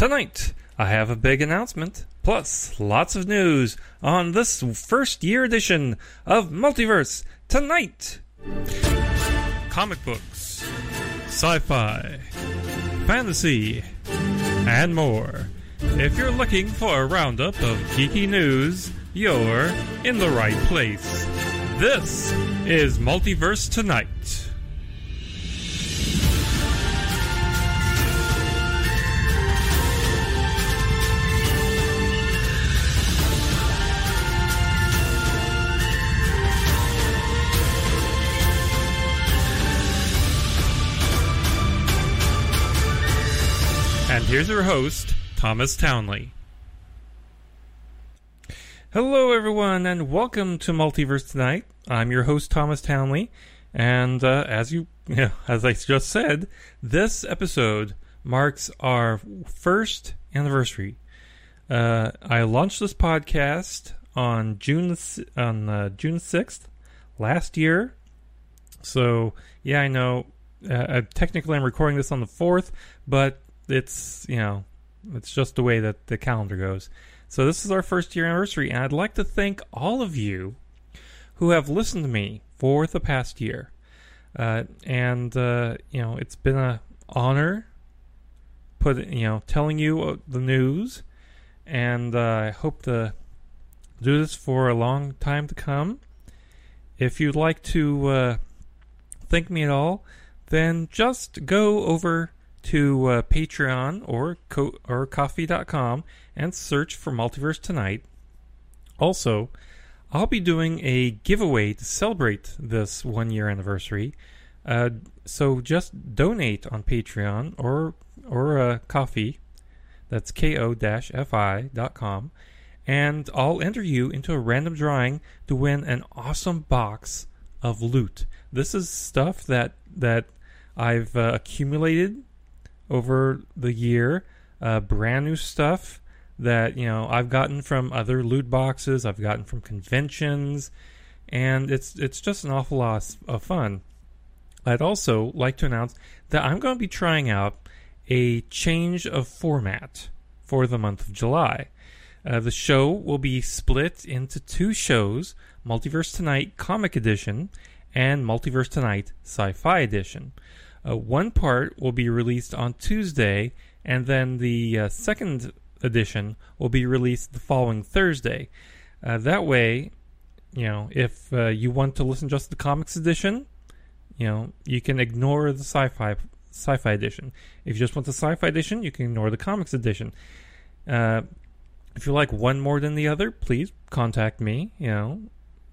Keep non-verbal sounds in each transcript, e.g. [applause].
Tonight, I have a big announcement, plus lots of news on this first year edition of Multiverse Tonight. Comic books, sci fi, fantasy, and more. If you're looking for a roundup of geeky news, you're in the right place. This is Multiverse Tonight. Here's your host, Thomas Townley. Hello, everyone, and welcome to Multiverse Tonight. I'm your host, Thomas Townley, and uh, as you, [laughs] yeah, as I just said, this episode marks our first anniversary. Uh, I launched this podcast on June on uh, June sixth last year. So yeah, I know. Uh, technically, I'm recording this on the fourth, but it's you know it's just the way that the calendar goes. So this is our first year anniversary, and I'd like to thank all of you who have listened to me for the past year. Uh, and uh, you know, it's been a honor put you know telling you uh, the news, and uh, I hope to do this for a long time to come. If you'd like to uh, thank me at all, then just go over to uh, Patreon or co- or Ko-fi.com and search for Multiverse Tonight. Also, I'll be doing a giveaway to celebrate this one year anniversary. Uh, so just donate on Patreon or or uh, Ko-fi. That's ko-fi.com. And I'll enter you into a random drawing to win an awesome box of loot. This is stuff that that I've uh, accumulated over the year. Uh, brand new stuff that you know I've gotten from other loot boxes. I've gotten from conventions, and it's it's just an awful lot of fun. I'd also like to announce that I'm going to be trying out a change of format for the month of July. Uh, the show will be split into two shows Multiverse Tonight Comic Edition and Multiverse Tonight Sci Fi Edition. Uh, one part will be released on Tuesday, and then the uh, second edition will be released the following Thursday. Uh, that way, you know, if uh, you want to listen just to the comics edition, you know, you can ignore the sci-fi sci-fi edition. If you just want the sci-fi edition, you can ignore the comics edition. Uh, if you like one more than the other, please contact me. You know,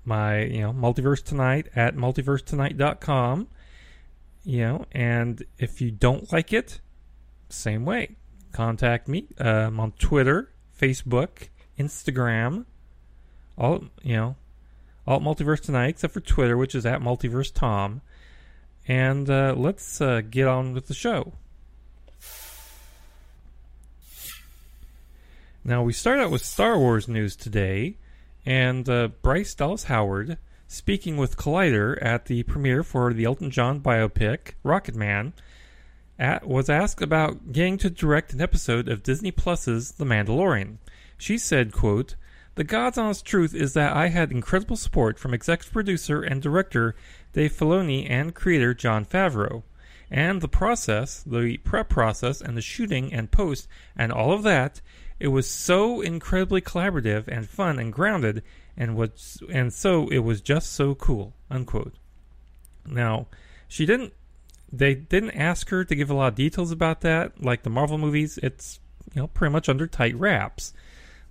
my you know multiverse tonight at multiversetonight.com you know, and if you don't like it, same way. Contact me. Uh, I'm on Twitter, Facebook, Instagram, all you know, all Multiverse Tonight, except for Twitter, which is at Multiverse Tom. And uh, let's uh, get on with the show. Now we start out with Star Wars news today, and uh, Bryce Dallas Howard speaking with Collider at the premiere for the Elton John biopic Rocketman, at, was asked about getting to direct an episode of Disney Plus's The Mandalorian. She said, quote, The God's honest truth is that I had incredible support from executive producer and director Dave Filoni and creator Jon Favreau. And the process, the prep process, and the shooting and post, and all of that, it was so incredibly collaborative and fun and grounded and was and so it was just so cool unquote. Now she didn't they didn't ask her to give a lot of details about that like the marvel movies it's you know pretty much under tight wraps.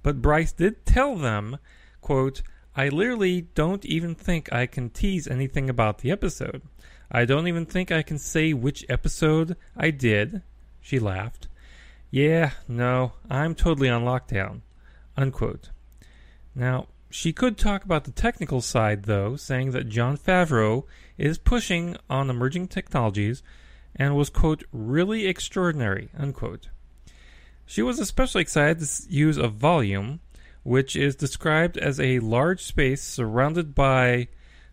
But bryce did tell them quote i literally don't even think i can tease anything about the episode. I don't even think i can say which episode i did. She laughed. Yeah no i'm totally on lockdown unquote. Now she could talk about the technical side, though, saying that Jon Favreau is pushing on emerging technologies and was, quote, really extraordinary, unquote. She was especially excited to use a volume, which is described as a large space surrounded by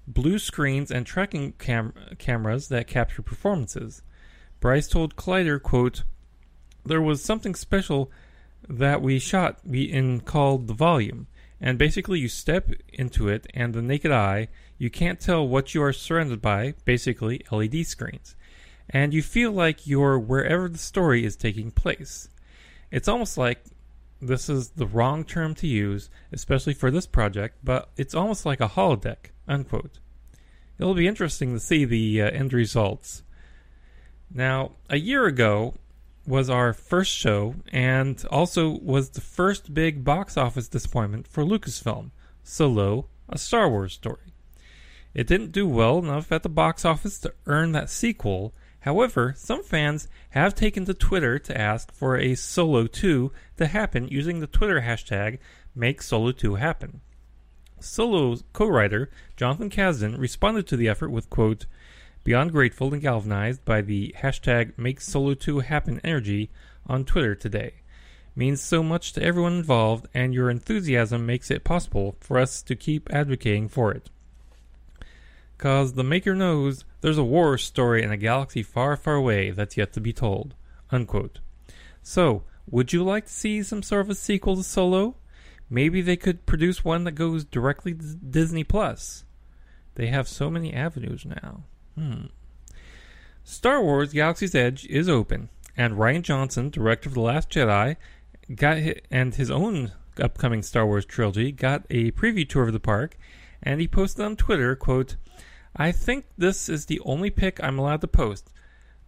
blue screens and tracking cam- cameras that capture performances. Bryce told Collider, quote, there was something special that we shot in called the volume. And basically, you step into it, and the naked eye, you can't tell what you are surrounded by. Basically, LED screens, and you feel like you're wherever the story is taking place. It's almost like this is the wrong term to use, especially for this project, but it's almost like a holodeck. Unquote. It'll be interesting to see the uh, end results. Now, a year ago was our first show, and also was the first big box office disappointment for Lucasfilm Solo, a Star Wars story. It didn't do well enough at the box office to earn that sequel. However, some fans have taken to Twitter to ask for a Solo 2 to happen using the Twitter hashtag Make Solo 2 Happen. Solo's co-writer Jonathan Kasdan responded to the effort with quote, "Beyond grateful and galvanized by the hashtag Make Solo 2 Happen energy on Twitter today. Means so much to everyone involved, and your enthusiasm makes it possible for us to keep advocating for it. Cause the maker knows there's a war story in a galaxy far, far away that's yet to be told." Unquote. So, would you like to see some sort of a sequel to Solo? Maybe they could produce one that goes directly to Disney Plus. They have so many avenues now. Hmm. Star Wars Galaxy's Edge is open, and Rian Johnson, director of The Last Jedi, got hit, and his own upcoming Star Wars trilogy got a preview tour of the park, and he posted on Twitter, quote, I think this is the only pic I'm allowed to post.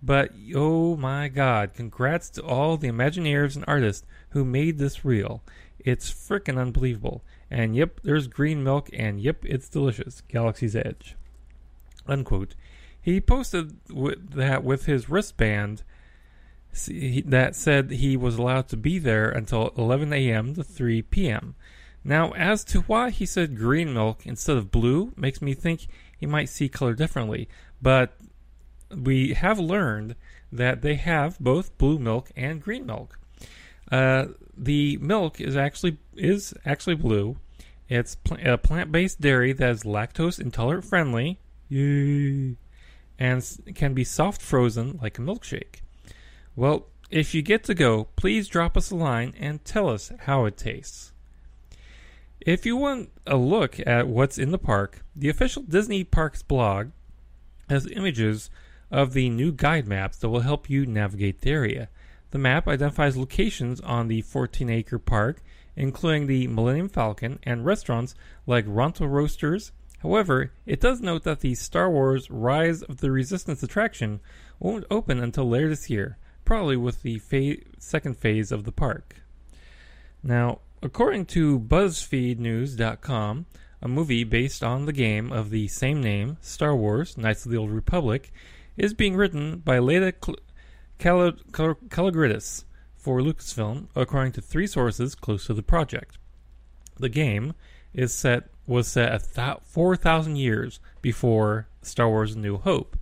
But oh my god, congrats to all the Imagineers and artists who made this real. It's frickin' unbelievable. And yep, there's green milk, and yep, it's delicious. Galaxy's Edge. Unquote. He posted with that with his wristband that said he was allowed to be there until 11 a.m. to 3 p.m. Now, as to why he said green milk instead of blue makes me think he might see color differently. But we have learned that they have both blue milk and green milk. Uh, the milk is actually is actually blue. It's pl- a plant-based dairy that is lactose intolerant friendly, Yay. And can be soft frozen like a milkshake. Well, if you get to go, please drop us a line and tell us how it tastes. If you want a look at what's in the park, the official Disney Parks blog has images of the new guide maps that will help you navigate the area. The map identifies locations on the 14 acre park, including the Millennium Falcon and restaurants like Ronto Roasters. However, it does note that the Star Wars Rise of the Resistance attraction won't open until later this year, probably with the fa- second phase of the park. Now, according to BuzzFeedNews.com, a movie based on the game of the same name, Star Wars Knights of the Old Republic, is being written by Laeta Cl- Kalogridis for Lucasfilm, according to three sources close to the project. The game is set was set a th- 4,000 years before Star Wars New Hope.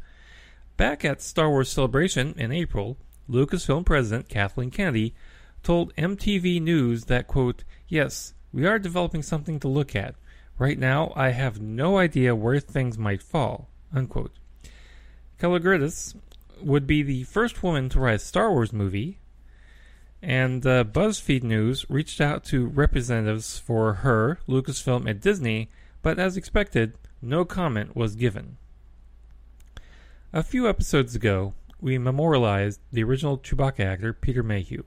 Back at Star Wars Celebration in April, Lucasfilm president Kathleen Kennedy told MTV News that, quote, Yes, we are developing something to look at. Right now, I have no idea where things might fall, unquote. Kalogridis would be the first woman to write a Star Wars movie, and uh, BuzzFeed News reached out to representatives for her, Lucasfilm, and Disney, but as expected, no comment was given. A few episodes ago, we memorialized the original Chewbacca actor, Peter Mayhew.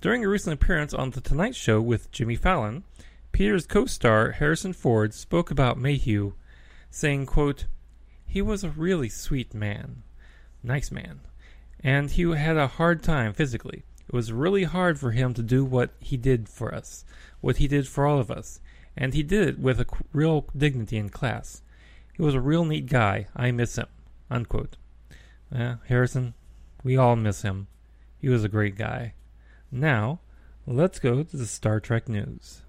During a recent appearance on The Tonight Show with Jimmy Fallon, Peter's co-star, Harrison Ford, spoke about Mayhew, saying, quote, He was a really sweet man nice man. And he had a hard time physically. It was really hard for him to do what he did for us, what he did for all of us. And he did it with a real dignity and class. He was a real neat guy. I miss him. Unquote. Harrison, we all miss him. He was a great guy. Now, let's go to the Star Trek news.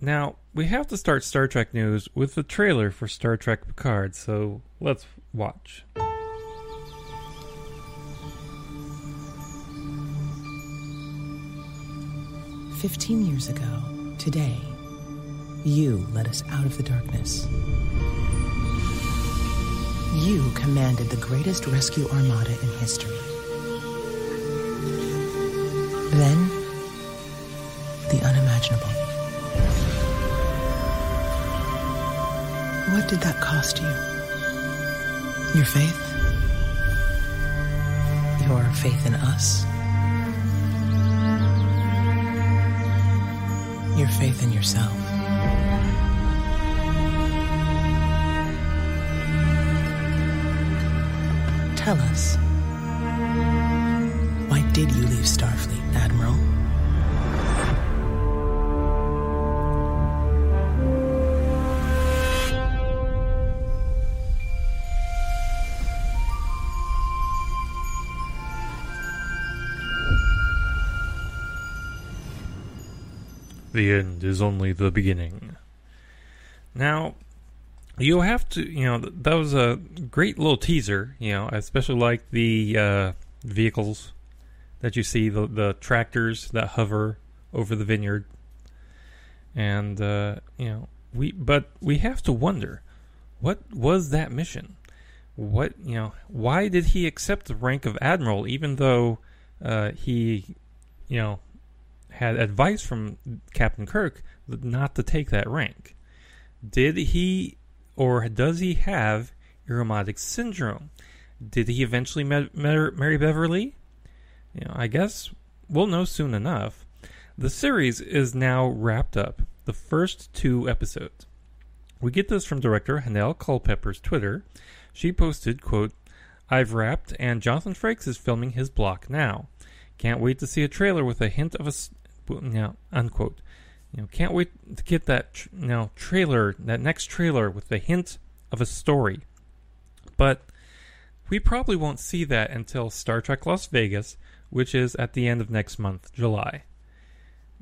Now, we have to start Star Trek news with the trailer for Star Trek Picard, so let's watch. Fifteen years ago, today, you led us out of the darkness You commanded the greatest rescue armada in history. Then, the unimaginable. What did that cost you? Your faith? Your faith in us? Your faith in yourself? Tell us. Why did you leave Starfleet, Admiral? The end is only the beginning. Now, you have to, you know, that was a great little teaser. You know, I especially like the uh, vehicles that you see, the the tractors that hover over the vineyard, and uh, you know, we but we have to wonder, what was that mission? What you know, why did he accept the rank of admiral, even though uh, he, you know, had advice from Captain Kirk not to take that rank? Did he or does he have Irumodic syndrome? Did he eventually met, met, marry Beverly? You know, I guess we'll know soon enough. The series is now wrapped up, the first two episodes. We get this from director Hanelle Culpepper's Twitter. She posted, quote, I've wrapped, and Jonathan Frakes is filming his block now. Can't wait to see a trailer with a hint of a, you unquote. You know, can't wait to get that tr- know trailer, that next trailer with the hint of a story. But we probably won't see that until Star Trek Las Vegas, which is at the end of next month, July.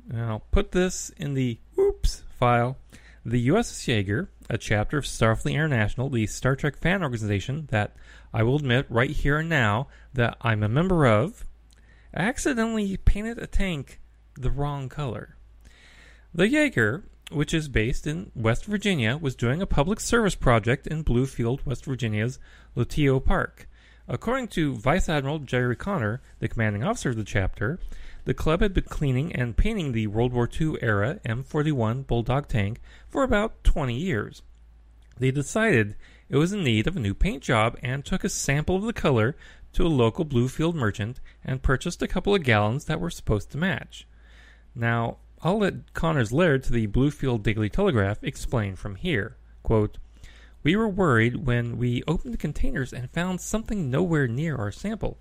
Now, put this in the oops file. The USS Jaeger, a chapter of Starfleet International, the Star Trek fan organization that I will admit right here and now that I'm a member of, accidentally painted a tank the wrong color. The Jaeger, which is based in West Virginia, was doing a public service project in Bluefield, West Virginia's Luteo Park. According to Vice Admiral Jerry Connor, the commanding officer of the chapter, the club had been cleaning and painting the World War II era M41 Bulldog tank for about 20 years. They decided it was in need of a new paint job and took a sample of the color to a local Bluefield merchant and purchased a couple of gallons that were supposed to match. Now, I'll let Connor's laird to the Bluefield Daily Telegraph explain from here. Quote, we were worried when we opened the containers and found something nowhere near our sample.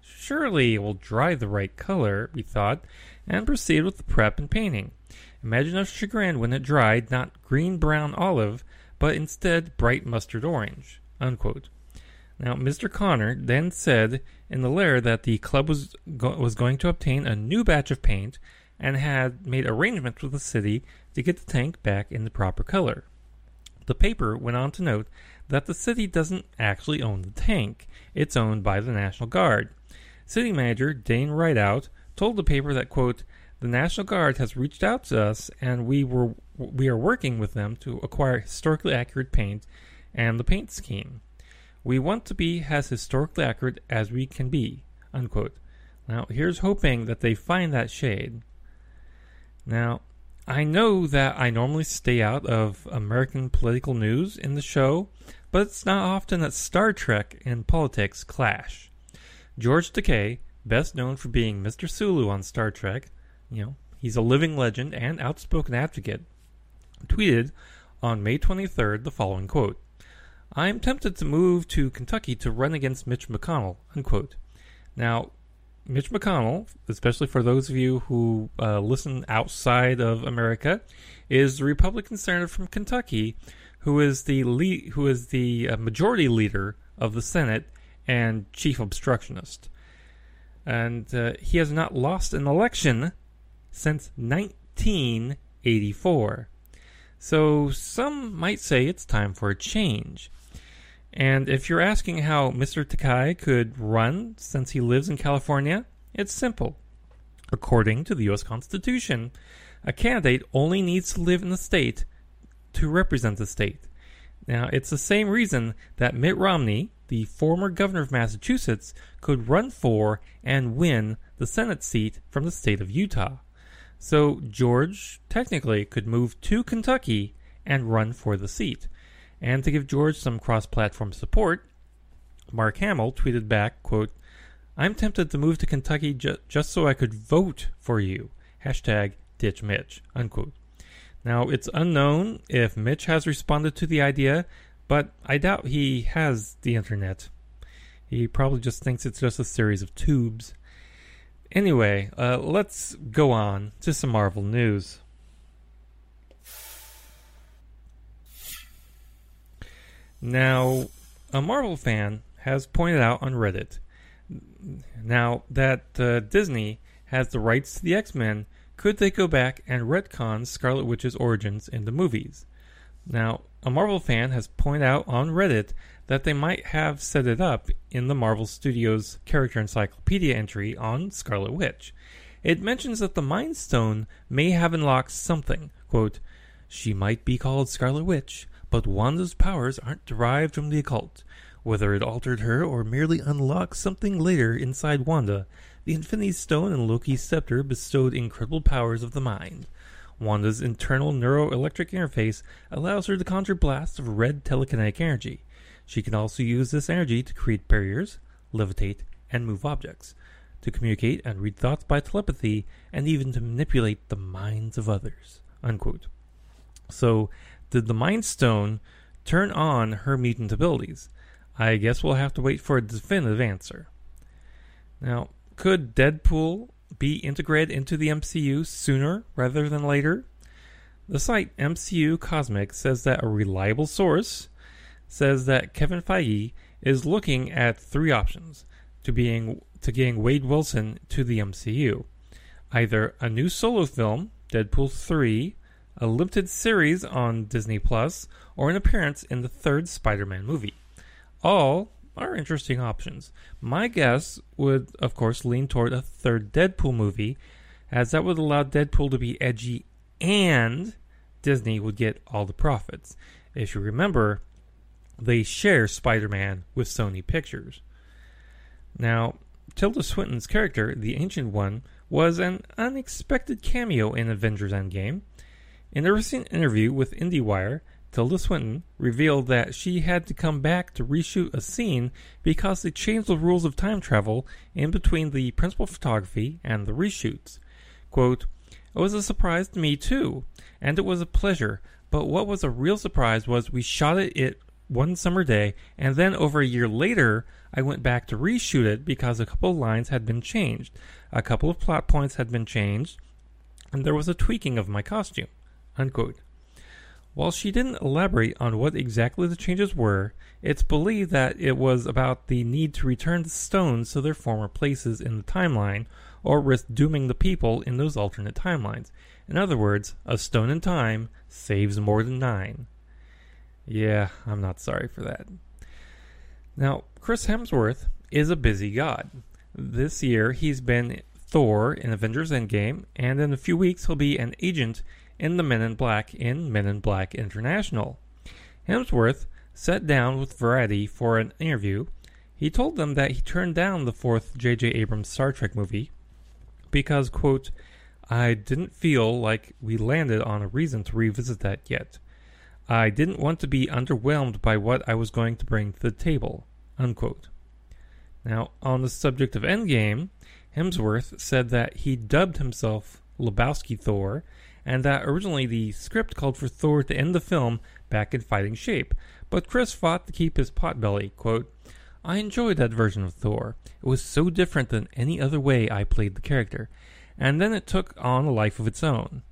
Surely it will dry the right color, we thought, and proceeded with the prep and painting. Imagine our chagrin when it dried not green, brown, olive, but instead bright mustard orange. Unquote. Now, Mr. Connor then said in the lair that the club was go- was going to obtain a new batch of paint and had made arrangements with the city to get the tank back in the proper color. The paper went on to note that the city doesn't actually own the tank; it's owned by the National Guard. City manager Dane Rideout told the paper that quote the National Guard has reached out to us and we were we are working with them to acquire historically accurate paint and the paint scheme. We want to be as historically accurate as we can be. Unquote. Now here's hoping that they find that shade. Now, I know that I normally stay out of American political news in the show, but it's not often that Star Trek and politics clash. George Takei, best known for being Mr. Sulu on Star Trek, you know, he's a living legend and outspoken advocate, tweeted on May 23rd the following quote I'm tempted to move to Kentucky to run against Mitch McConnell. Unquote. Now, Mitch McConnell, especially for those of you who uh, listen outside of America, is the Republican senator from Kentucky, who is the lead, who is the uh, majority leader of the Senate and chief obstructionist, and uh, he has not lost an election since 1984. So some might say it's time for a change. And if you're asking how Mr. Takei could run since he lives in California, it's simple. According to the U.S. Constitution, a candidate only needs to live in the state to represent the state. Now, it's the same reason that Mitt Romney, the former governor of Massachusetts, could run for and win the Senate seat from the state of Utah. So, George technically could move to Kentucky and run for the seat. And to give George some cross platform support, Mark Hamill tweeted back, quote, I'm tempted to move to Kentucky ju- just so I could vote for you. Hashtag ditch Mitch. Unquote. Now, it's unknown if Mitch has responded to the idea, but I doubt he has the internet. He probably just thinks it's just a series of tubes. Anyway, uh, let's go on to some Marvel news. Now, a Marvel fan has pointed out on Reddit now that uh, Disney has the rights to the X Men, could they go back and retcon Scarlet Witch's origins in the movies? Now, a Marvel fan has pointed out on Reddit that they might have set it up in the Marvel Studios character encyclopedia entry on Scarlet Witch. It mentions that the Mind Stone may have unlocked something. Quote, She might be called Scarlet Witch, but Wanda's powers aren't derived from the occult. Whether it altered her or merely unlocked something later inside Wanda, the Infinity Stone and Loki's scepter bestowed incredible powers of the mind. Wanda's internal neuroelectric interface allows her to conjure blasts of red telekinetic energy. She can also use this energy to create barriers, levitate, and move objects, to communicate and read thoughts by telepathy, and even to manipulate the minds of others. Unquote. So, did the Mind Stone turn on her mutant abilities? I guess we'll have to wait for a definitive answer. Now, could Deadpool be integrated into the MCU sooner rather than later? The site MCU Cosmic says that a reliable source says that Kevin Feige is looking at three options to being to getting Wade Wilson to the MCU. Either a new solo film, Deadpool 3, a limited series on Disney Plus, or an appearance in the third Spider-Man movie. All are interesting options. My guess would, of course, lean toward a third Deadpool movie, as that would allow Deadpool to be edgy and Disney would get all the profits. If you remember, they share Spider Man with Sony Pictures. Now, Tilda Swinton's character, the Ancient One, was an unexpected cameo in Avengers Endgame. In a recent interview with IndieWire, Tilda Swinton revealed that she had to come back to reshoot a scene because they changed the rules of time travel in between the principal photography and the reshoots. Quote, It was a surprise to me too, and it was a pleasure, but what was a real surprise was we shot it, it one summer day, and then over a year later, I went back to reshoot it because a couple of lines had been changed, a couple of plot points had been changed, and there was a tweaking of my costume. Unquote. While she didn't elaborate on what exactly the changes were, it's believed that it was about the need to return the stones to their former places in the timeline, or risk dooming the people in those alternate timelines. In other words, a stone in time saves more than nine. Yeah, I'm not sorry for that. Now, Chris Hemsworth is a busy god. This year, he's been Thor in Avengers Endgame, and in a few weeks, he'll be an agent in the Men in Black in Men in Black International. Hemsworth sat down with Variety for an interview. He told them that he turned down the fourth J.J. Abrams Star Trek movie because, quote, I didn't feel like we landed on a reason to revisit that yet. I didn't want to be underwhelmed by what I was going to bring to the table. Unquote. Now, on the subject of Endgame, Hemsworth said that he dubbed himself Lebowski Thor, and that originally the script called for Thor to end the film back in fighting shape, but Chris fought to keep his potbelly. Quote, I enjoyed that version of Thor. It was so different than any other way I played the character, and then it took on a life of its own.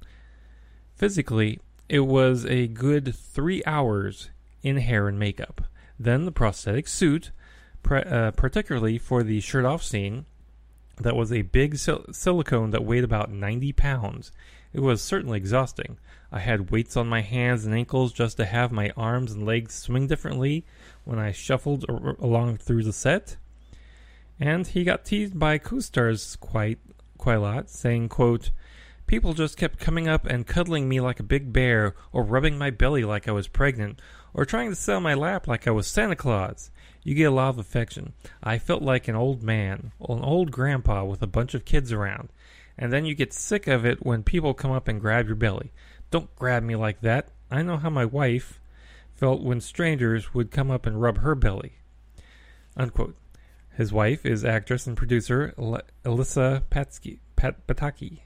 Physically, it was a good three hours in hair and makeup. Then the prosthetic suit, uh, particularly for the shirt off scene, that was a big sil- silicone that weighed about 90 pounds. It was certainly exhausting. I had weights on my hands and ankles just to have my arms and legs swing differently when I shuffled ar- along through the set. And he got teased by co-stars quite quite a lot, saying, quote, People just kept coming up and cuddling me like a big bear, or rubbing my belly like I was pregnant, or trying to sit on my lap like I was Santa Claus. You get a lot of affection. I felt like an old man, an old grandpa with a bunch of kids around. And then you get sick of it when people come up and grab your belly. Don't grab me like that. I know how my wife felt when strangers would come up and rub her belly. Unquote. His wife is actress and producer Alyssa Patsky, Pat, Pataki.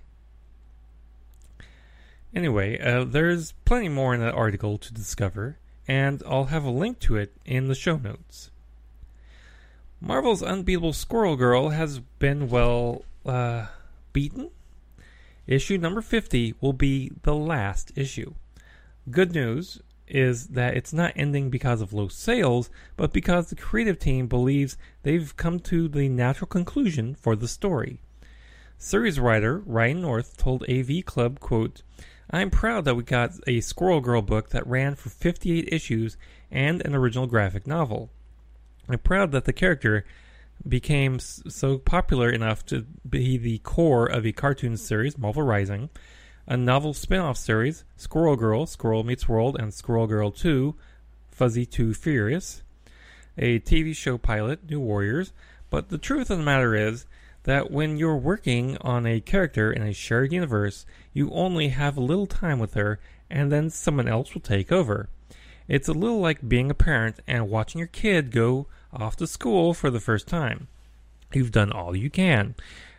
Anyway, uh, there's plenty more in that article to discover, and I'll have a link to it in the show notes. Marvel's Unbeatable Squirrel Girl has been, well, uh, beaten? Issue number 50 will be the last issue. Good news is that it's not ending because of low sales, but because the creative team believes they've come to the natural conclusion for the story. Series writer Ryan North told AV Club, quote, I'm proud that we got a Squirrel Girl book that ran for 58 issues and an original graphic novel. I'm proud that the character became so popular enough to be the core of a cartoon series, Marvel Rising, a novel spin off series, Squirrel Girl, Squirrel Meets World, and Squirrel Girl 2, Fuzzy 2 Furious, a TV show pilot, New Warriors. But the truth of the matter is that when you're working on a character in a shared universe, you only have a little time with her, and then someone else will take over. It's a little like being a parent and watching your kid go off to school for the first time. You've done all you can,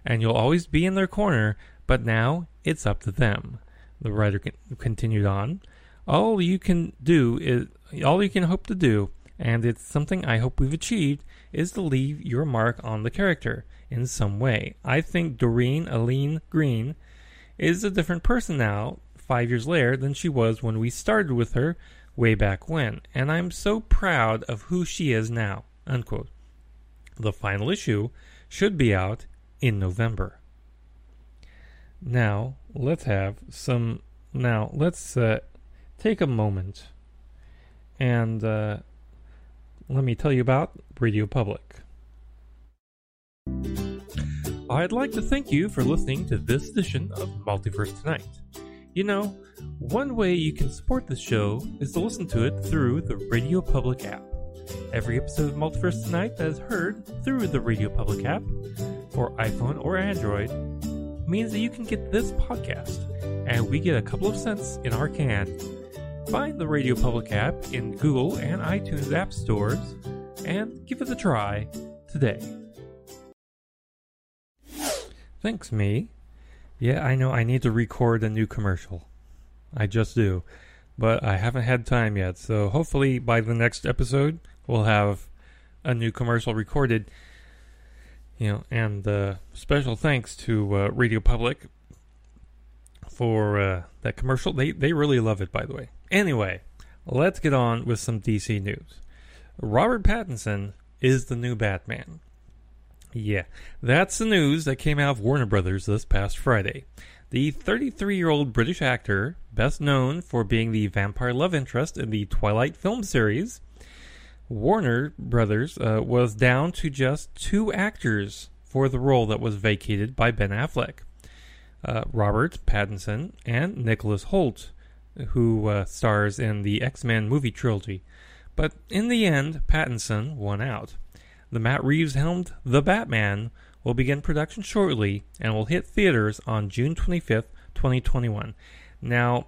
and you'll always be in their corner, but now it's up to them. The writer continued on. All you can do is all you can hope to do, and it's something I hope we've achieved, is to leave your mark on the character in some way. I think Doreen Allene Green is a different person now, five years later, than she was when we started with her way back when, and I'm so proud of who she is now. Unquote. The final issue should be out in November. Now, let's have some. Now, let's uh, take a moment and uh, let me tell you about Radio Public. I'd like to thank you for listening to this edition of Multiverse Tonight. You know, one way you can support the show is to listen to it through the Radio Public app. Every episode of Multiverse Tonight that is heard through the Radio Public app for iPhone or Android means that you can get this podcast, and we get a couple of cents in our can. Find the Radio Public app in Google and iTunes app stores and give it a try today. Thanks, me. Yeah, I know I need to record a new commercial. I just do. But I haven't had time yet, so hopefully by the next episode we'll have a new commercial recorded. You know, and uh, special thanks to uh, Radio Public for uh, that commercial. They they really love it, by the way. Anyway, let's get on with some DC news. Robert Pattinson is the new Batman. Yeah, that's the news that came out of Warner Brothers this past Friday. The 33 year old British actor, best known for being the vampire love interest in the Twilight film series, Warner Brothers uh, was down to just two actors for the role that was vacated by Ben Affleck uh, Robert Pattinson and Nicholas Hoult, who uh, stars in the X Men movie trilogy. But in the end, Pattinson won out. The Matt Reeves helmed The Batman will begin production shortly and will hit theaters on June 25th, 2021. Now,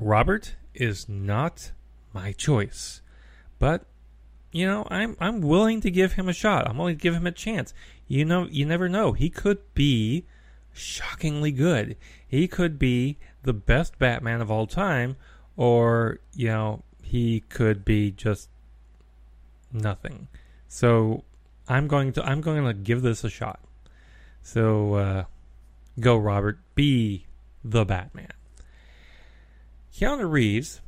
Robert is not my choice, but you know, I'm I'm willing to give him a shot. I'm willing to give him a chance. You know, you never know. He could be shockingly good. He could be the best Batman of all time, or you know, he could be just nothing. So I'm going to I'm going to give this a shot. So uh, go, Robert. Be the Batman. Keanu Reeves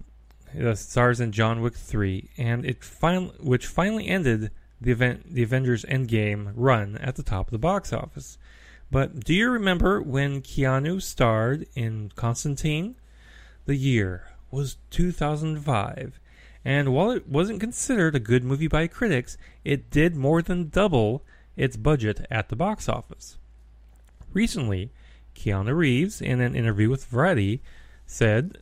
uh, stars in John Wick 3, and it fin- which finally ended the event the Avengers Endgame run at the top of the box office. But do you remember when Keanu starred in Constantine? The year was 2005, and while it wasn't considered a good movie by critics, it did more than double its budget at the box office. Recently, Keanu Reeves, in an interview with Variety, said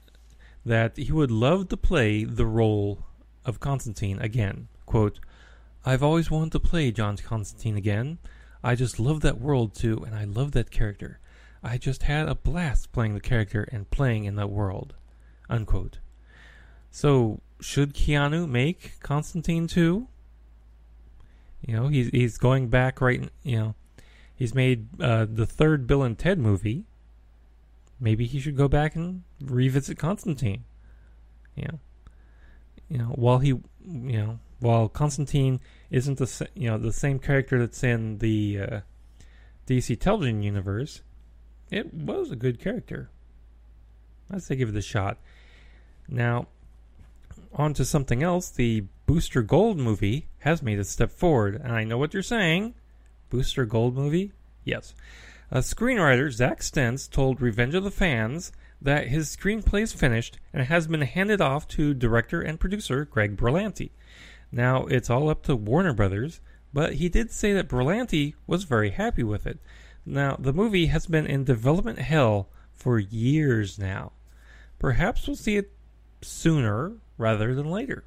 that he would love to play the role of Constantine again. Quote, I've always wanted to play John Constantine again. I just love that world too, and I love that character. I just had a blast playing the character and playing in that world. Unquote. So, should Keanu make Constantine 2? You know, he's he's going back right. You know, he's made uh, the third Bill and Ted movie. Maybe he should go back and revisit Constantine. You know, you know, while he, you know, while Constantine isn't the you know the same character that's in the uh, DC television universe, it was a good character. I'd say give it a shot. Now, on to something else. The Booster Gold movie has made a step forward, and I know what you're saying. Booster Gold movie? Yes. A screenwriter, Zack Stentz, told Revenge of the Fans that his screenplay is finished and has been handed off to director and producer Greg Berlanti. Now, it's all up to Warner Brothers, but he did say that Berlanti was very happy with it. Now, the movie has been in development hell for years now. Perhaps we'll see it sooner rather than later.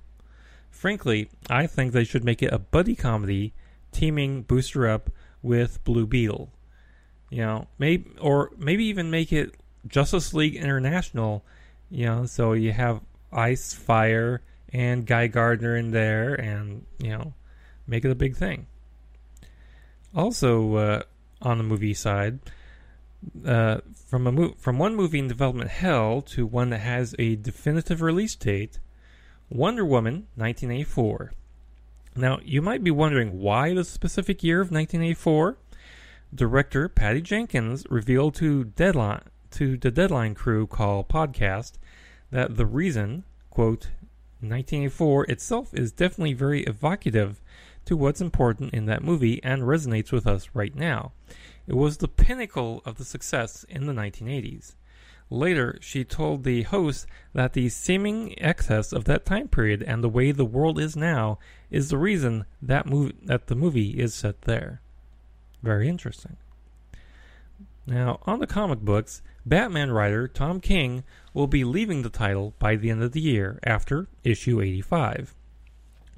Frankly, I think they should make it a buddy comedy teaming Booster up with Blue Beetle. You know, maybe or maybe even make it Justice League International, you know, so you have Ice, Fire, and Guy Gardner in there and, you know, make it a big thing. Also, uh, on the movie side, uh, from a mo- from one movie in development hell to one that has a definitive release date, Wonder Woman 1984. Now, you might be wondering why the specific year of 1984. Director Patty Jenkins revealed to Deadline to the Deadline crew call podcast that the reason, quote, 1984 itself is definitely very evocative to what's important in that movie and resonates with us right now. It was the pinnacle of the success in the 1980s. Later, she told the host that the seeming excess of that time period and the way the world is now is the reason that movie that the movie is set there. Very interesting. Now, on the comic books, Batman writer Tom King will be leaving the title by the end of the year after issue 85.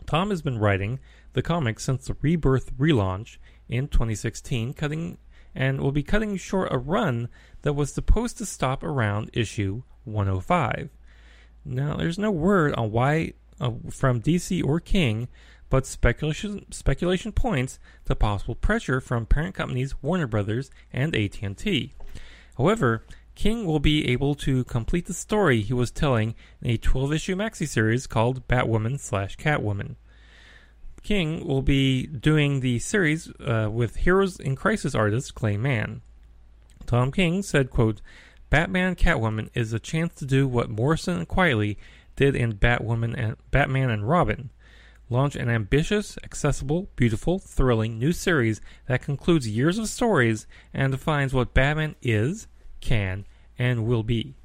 Tom has been writing the comic since the Rebirth relaunch in 2016, cutting and will be cutting short a run that was supposed to stop around issue 105. Now, there's no word on why uh, from DC or King, but speculation speculation points to possible pressure from parent companies Warner Brothers and AT&T. However, King will be able to complete the story he was telling in a 12-issue maxi series called Batwoman slash Catwoman. King will be doing the series uh, with Heroes in Crisis artist Clay Mann. Tom King said, quote, Batman Catwoman is a chance to do what Morrison and Quitely did in Batwoman and Batman and Robin. Launch an ambitious, accessible, beautiful, thrilling new series that concludes years of stories and defines what Batman is, can, and will be.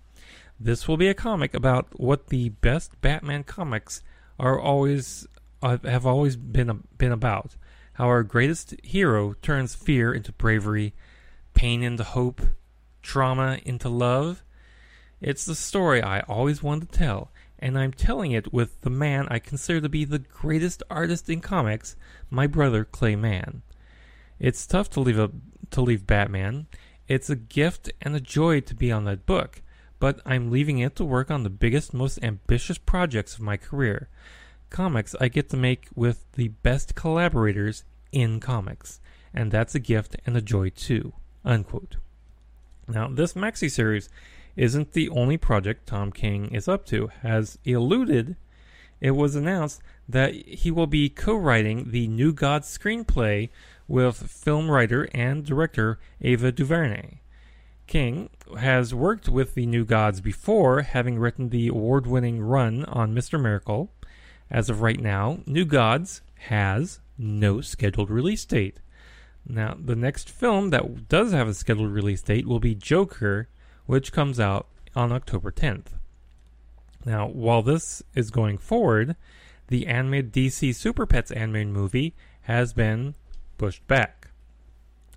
This will be a comic about what the best Batman comics are always have always been been about. How our greatest hero turns fear into bravery, pain into hope, trauma into love. It's the story I always wanted to tell, and I'm telling it with the man I consider to be the greatest artist in comics, my brother Clay Mann. It's tough to leave a to leave Batman. It's a gift and a joy to be on that book, but I'm leaving it to work on the biggest, most ambitious projects of my career comics I get to make with the best collaborators in comics, and that's a gift and a joy too. Unquote. Now, this maxi series isn't the only project Tom King is up to. As alluded, it was announced that he will be co-writing the New Gods screenplay with film writer and director Ava DuVernay. King has worked with the New Gods before, having written the award-winning run on Mr. Miracle, as of right now, New Gods has no scheduled release date. Now, the next film that does have a scheduled release date will be Joker, which comes out on October 10th. Now, while this is going forward, the animated DC Super Pets animated movie has been pushed back.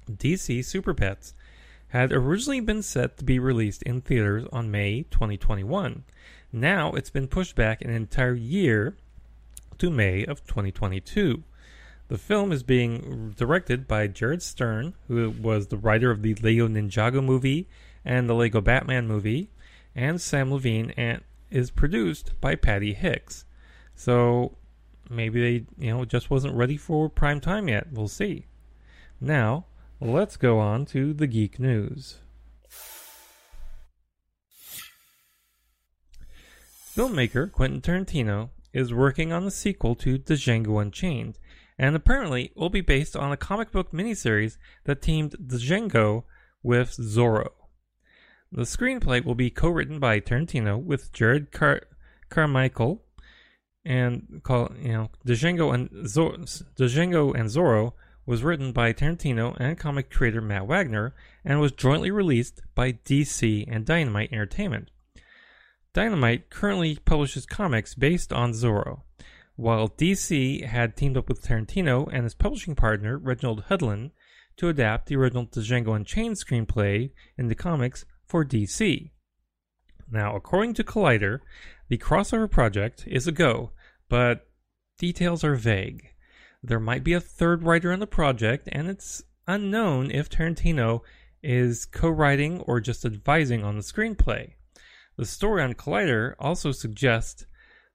DC Super Pets had originally been set to be released in theaters on May 2021. Now it's been pushed back an entire year to May of 2022. The film is being directed by Jared Stern, who was the writer of the Lego Ninjago movie and the Lego Batman movie, and Sam Levine, and is produced by Patty Hicks. So maybe they, you know, just wasn't ready for prime time yet. We'll see. Now, let's go on to the geek news. Filmmaker Quentin Tarantino is working on the sequel to Django Unchained, and apparently will be based on a comic book miniseries that teamed Django with Zorro. The screenplay will be co-written by Tarantino with Jerrod Car- Carmichael, and call you know Django and Django and Zorro was written by Tarantino and comic creator Matt Wagner and was jointly released by DC and Dynamite Entertainment. Dynamite currently publishes comics based on Zorro, while DC had teamed up with Tarantino and his publishing partner Reginald Hudlin to adapt the original Django Unchained screenplay in the comics for DC. Now, according to Collider, the crossover project is a go, but details are vague. There might be a third writer on the project, and it's unknown if Tarantino is co writing or just advising on the screenplay. The story on Collider also suggests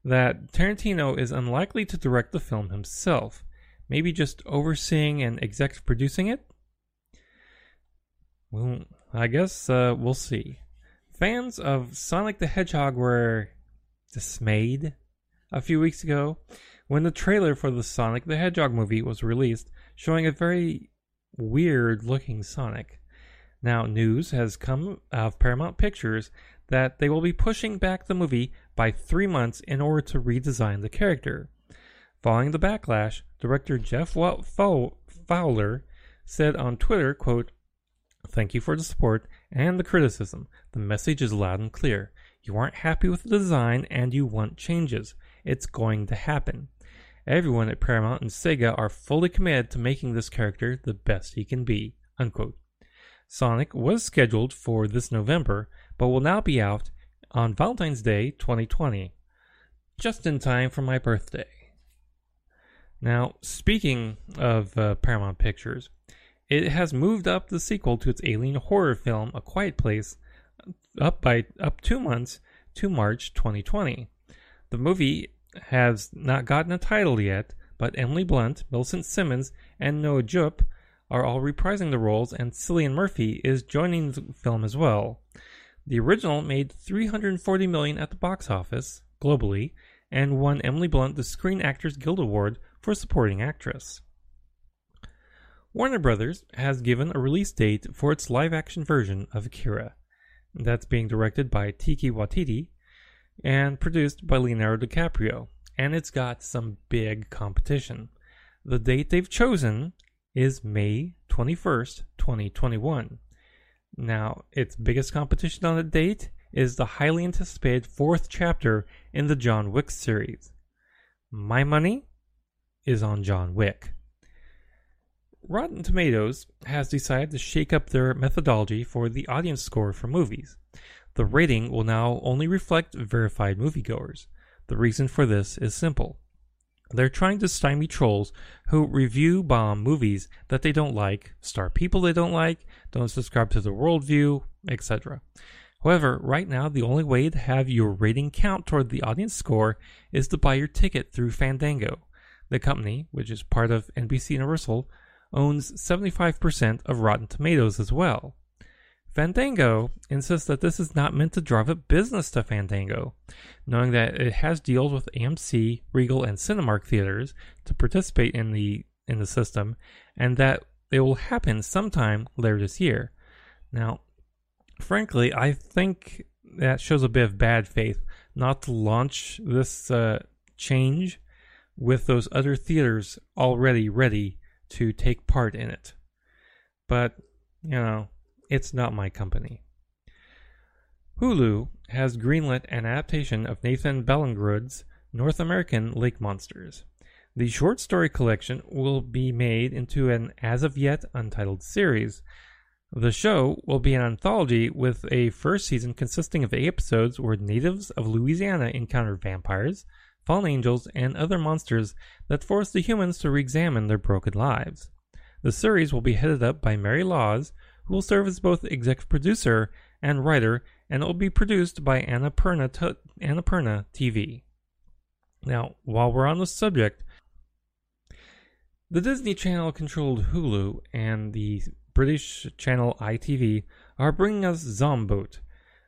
that Tarantino is unlikely to direct the film himself, maybe just overseeing and executive producing it? Well, I guess uh, we'll see. Fans of Sonic the Hedgehog were dismayed a few weeks ago when the trailer for the Sonic the Hedgehog movie was released, showing a very weird looking Sonic. Now, news has come of Paramount Pictures that they will be pushing back the movie by three months in order to redesign the character. Following the backlash, director Jeff Fowler said on Twitter, quote, Thank you for the support and the criticism. The message is loud and clear. You aren't happy with the design and you want changes. It's going to happen. Everyone at Paramount and Sega are fully committed to making this character the best he can be. Unquote. Sonic was scheduled for this November, but will now be out on Valentine's Day 2020, just in time for my birthday. Now, speaking of uh, Paramount Pictures, it has moved up the sequel to its alien horror film A Quiet Place up by up 2 months to March 2020. The movie has not gotten a title yet, but Emily Blunt, Millicent Simmonds, and Noah Jupe are all reprising the roles, and Cillian Murphy is joining the film as well. The original made 340 million at the box office globally and won Emily Blunt the Screen Actors Guild Award for supporting actress. Warner Brothers has given a release date for its live-action version of Akira. That's being directed by Taika Waititi and produced by Leonardo DiCaprio, and it's got some big competition. The date they've chosen is May 21st, 2021. Now, its biggest competition on the date is the highly anticipated fourth chapter in the John Wick series. My money is on John Wick. Rotten Tomatoes has decided to shake up their methodology for the audience score for movies. The rating will now only reflect verified moviegoers. The reason for this is simple. They're trying to stymie trolls who review bomb movies that they don't like, star people they don't like, don't subscribe to the worldview, etc. However, right now, the only way to have your rating count toward the audience score is to buy your ticket through Fandango. The company, which is part of NBC Universal, owns 75% of Rotten Tomatoes as well. Fandango insists that this is not meant to drive up business to Fandango, knowing that it has deals with AMC, Regal, and Cinemark theaters to participate in the in the system, and that it will happen sometime later this year. Now, frankly, I think that shows a bit of bad faith not to launch this uh, change with those other theaters already ready to take part in it. But, you know, it's not my company. Hulu has greenlit an adaptation of Nathan Ballingrud's North American Lake Monsters. The short story collection will be made into an as of yet untitled series. The show will be an anthology with a first season consisting of eight episodes where natives of Louisiana encounter vampires, fallen angels, and other monsters that force the humans to re examine their broken lives. The series will be headed up by Mary Laws, who will serve as both executive producer and writer, and it will be produced by Annapurna, T- Annapurna TV. Now, while we're on the subject, the Disney Channel controlled Hulu and the British channel ITV are bringing us Zomboat.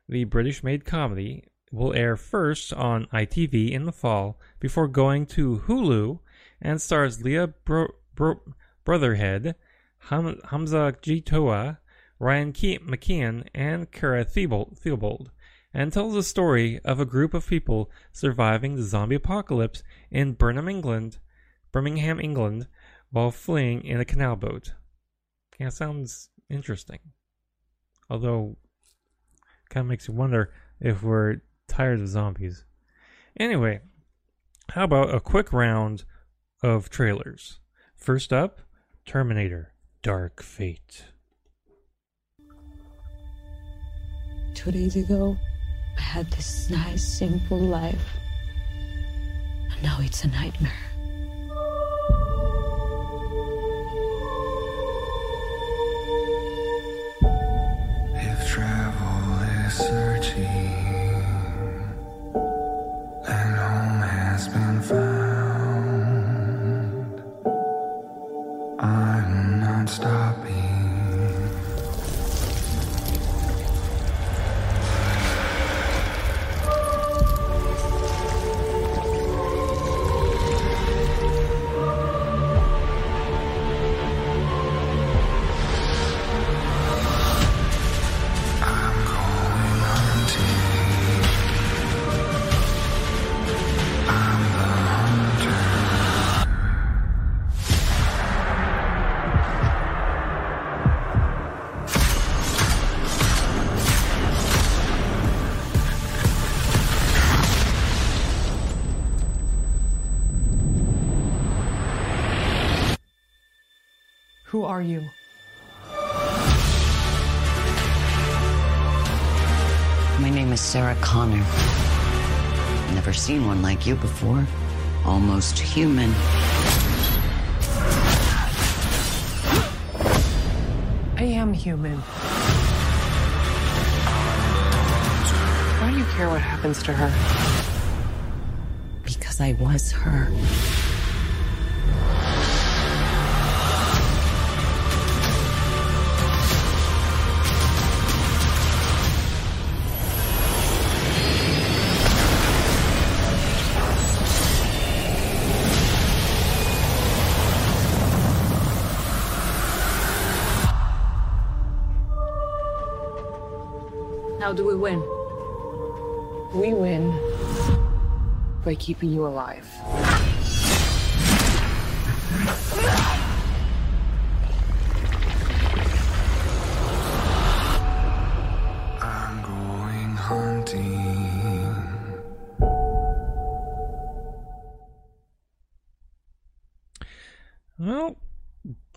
The British made comedy will air first on ITV in the fall before going to Hulu and stars Leah Bro- Bro- Brotherhead, Ham- Hamza Jeetooa, Ryan Ke- McKen, and Cara Theobold, Theobold, and tells the story of a group of people surviving the zombie apocalypse in Burnham, England, Birmingham, England, while fleeing in a canal boat. Yeah, sounds interesting. Although, kind of makes you wonder if we're tired of zombies. Anyway, how about a quick round of trailers? First up, Terminator Dark Fate. Two days ago, I had this nice, simple life. And now it's a nightmare. If travel is searching and home has been found, I'm not stopping. Are you? My name is Sarah Connor. Never seen one like you before. Almost human. I am human. Why do you care what happens to her? Because I was her. How do we win? We win by keeping you alive. I'm going hunting. Well,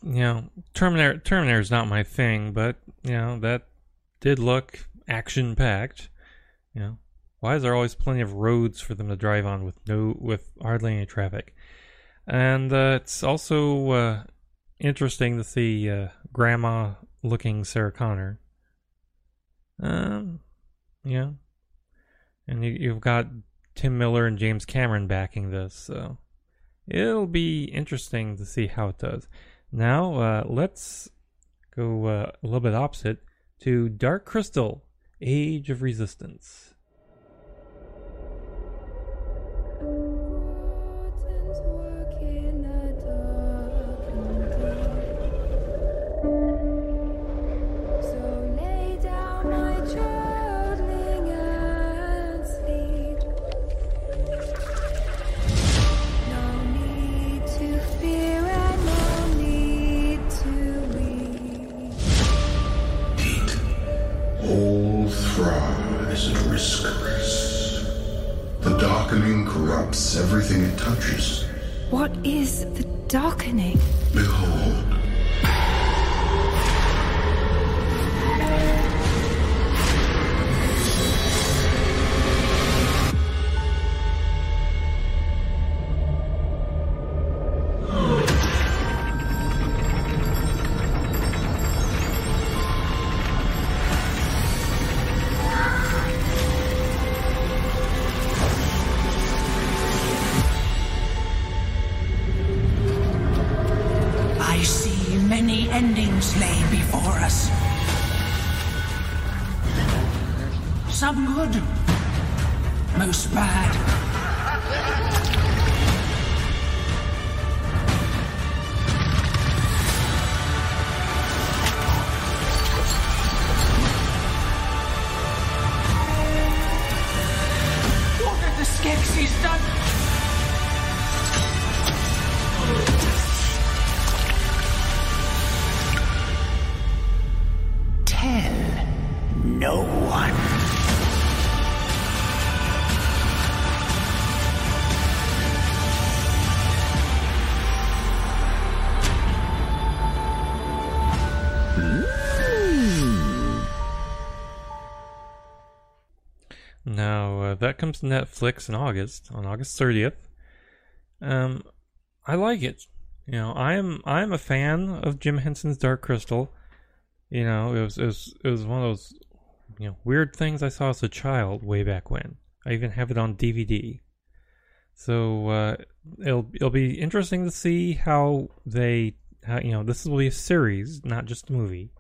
you know, Terminator Terminator is not my thing, but you know that did look action packed. You know, why is there always plenty of roads for them to drive on with no with hardly any traffic? And uh, it's also uh, interesting to see uh, grandma looking Sarah Connor. Um, yeah, and you, you've got Tim Miller and James Cameron backing this, so it'll be interesting to see how it does. Now, uh, let's go uh, a little bit opposite to Dark Crystal Age of Resistance. Thrives at risk. The darkening corrupts everything it touches. What is the darkening? Behold. Now uh, that comes to Netflix in August, on August thirtieth. Um, I like it. You know, I am I am a fan of Jim Henson's Dark Crystal. You know, it was it was it was one of those you know weird things I saw as a child way back when. I even have it on DVD. So uh, it'll it'll be interesting to see how they how you know this will be a series, not just a movie.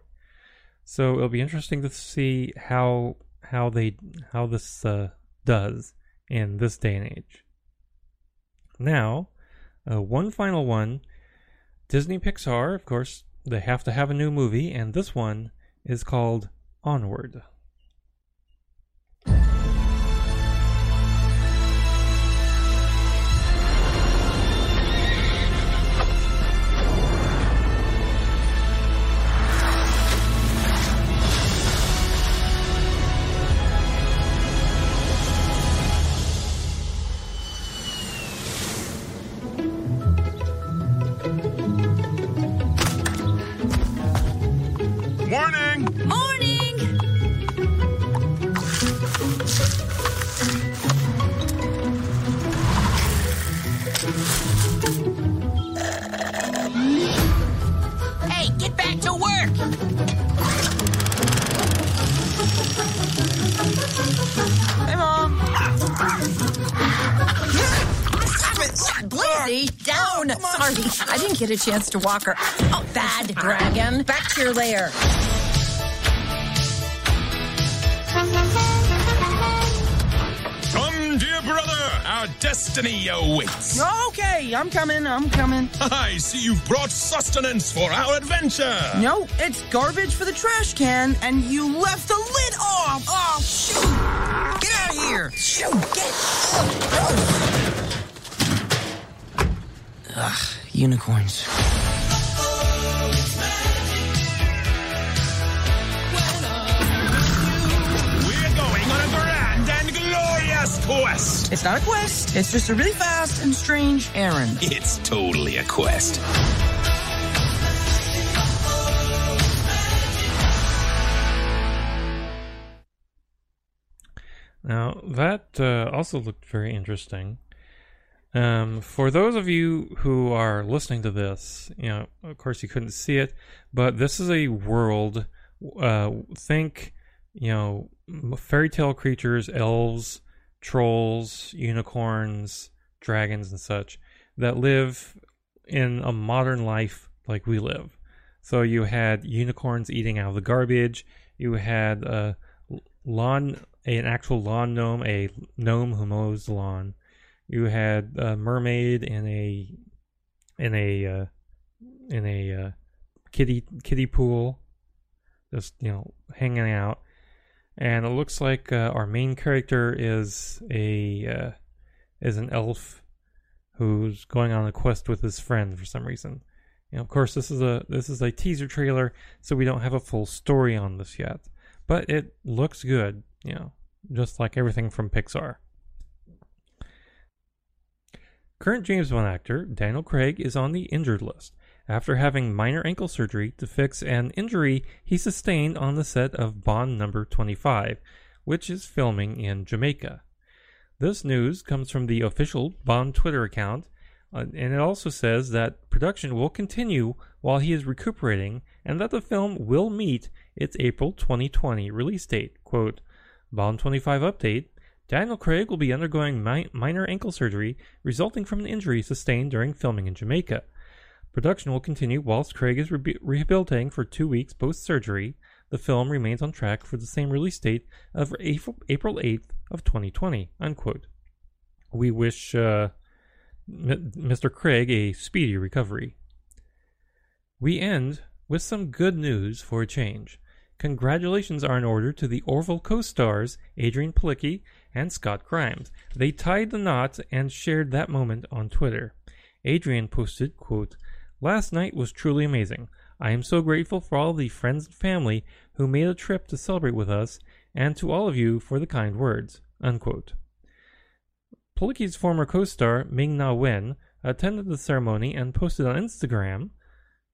So it'll be interesting to see how how they how this uh, does in this day and age. Now, uh, one final one. Disney Pixar, of course, they have to have a new movie, and this one is called Onward. It! Blazey, down! Sorry, I didn't get a chance to walk her. Oh, bad dragon. Back to your lair. Come, dear brother, our destiny awaits. Okay, I'm coming, I'm coming. [laughs] I see you've brought sustenance for our adventure. No, it's garbage for the trash can, and you left the lid off. Oh, shoot! Get out of here! Shoot! Get! Ugh, unicorns. We're going on a grand and glorious quest. It's not a quest. It's just a really fast and strange errand. It's totally a quest. Now that uh, also looked very interesting. Um, for those of you who are listening to this, you know, of course you couldn't see it, but this is a world. Uh, think, you know, fairy tale creatures, elves, trolls, unicorns, dragons, and such that live in a modern life like we live. So you had unicorns eating out of the garbage. You had a lawn, an actual lawn gnome, a gnome who mows the lawn. You had a mermaid in a in a uh, in a uh, kitty kiddie pool, just you know hanging out. And it looks like uh, our main character is a uh, is an elf who's going on a quest with his friend for some reason. Know, of course, this is a this is a teaser trailer, so we don't have a full story on this yet. But it looks good, you know, just like everything from Pixar. Current James Bond actor Daniel Craig is on the injured list after having minor ankle surgery to fix an injury he sustained on the set of Bond number 25, which is filming in Jamaica. This news comes from the official Bond Twitter account, uh, and it also says that production will continue while he is recuperating and that the film will meet its April 2020 release date. Quote, Bond 25 update Daniel Craig will be undergoing mi- minor ankle surgery resulting from an injury sustained during filming in Jamaica. Production will continue whilst Craig is re- rehabilitating for two weeks post surgery. The film remains on track for the same release date of April, April 8th of 2020. Unquote. We wish uh, M- Mr. Craig a speedy recovery. We end with some good news for a change. Congratulations are in order to the Orville co-stars Adrianne Palicki and Scott Grimes. They tied the knot and shared that moment on Twitter. Adrianne posted, quote, Last night was truly amazing. I am so grateful for all the friends and family who made a trip to celebrate with us, and to all of you for the kind words. Unquote. Palicki's former co-star Ming Na Wen attended the ceremony and posted on Instagram,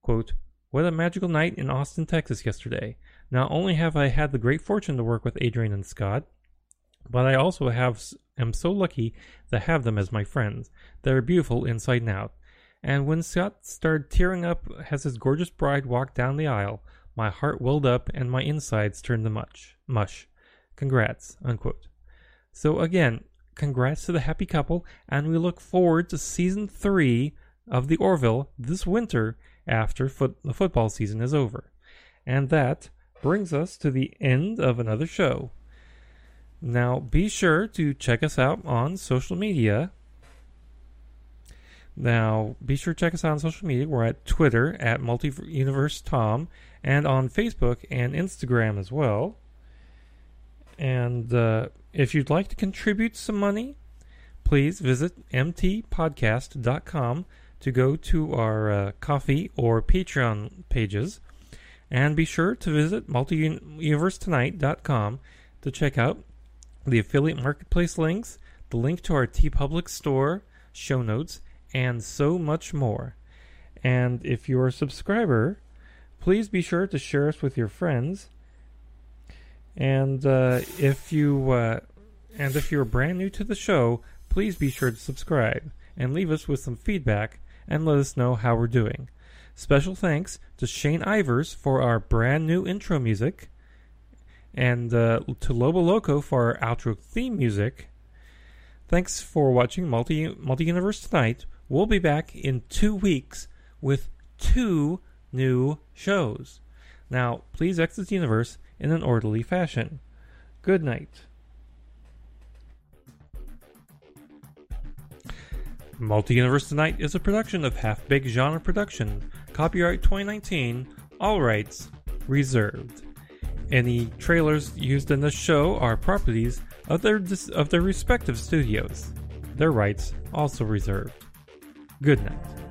quote, What a magical night in Austin, Texas yesterday. Not only have I had the great fortune to work with Adrianne and Scott, but I also have am so lucky to have them as my friends. They're beautiful inside and out. And when Scott started tearing up as his gorgeous bride walked down the aisle, my heart welled up and my insides turned to mush. Mush. Congrats. Unquote. So again, congrats to the happy couple, and we look forward to season three of the Orville this winter after foot- the football season is over. And that brings us to the end of another show. Now, be sure to check us out on social media. Now, be sure to check us out on social media. We're at Twitter at Multiverse Tom and on Facebook and Instagram as well. And uh, if you'd like to contribute some money, please visit mtpodcast.com to go to our uh, Ko-fi or Patreon pages. And be sure to visit multiuniversetonight.com to check out the affiliate marketplace links, the link to our TeePublic store, show notes, and so much more. And if you're a subscriber, please be sure to share us with your friends. And uh, if you uh, and if you're brand new to the show, please be sure to subscribe and leave us with some feedback and let us know how we're doing. Special thanks to Shane Ivers for our brand new intro music, and uh, to Lobo Loco for our outro theme music. Thanks for watching Multi Multi Universe tonight. We'll be back in two weeks with two new shows. Now, please exit the universe in an orderly fashion. Good night. Multi Universe Tonight is a production of Half Baked Genre Production. Copyright 2019. All rights reserved. Any trailers used in this show are properties of their of their respective studios. Their rights also reserved. Good night.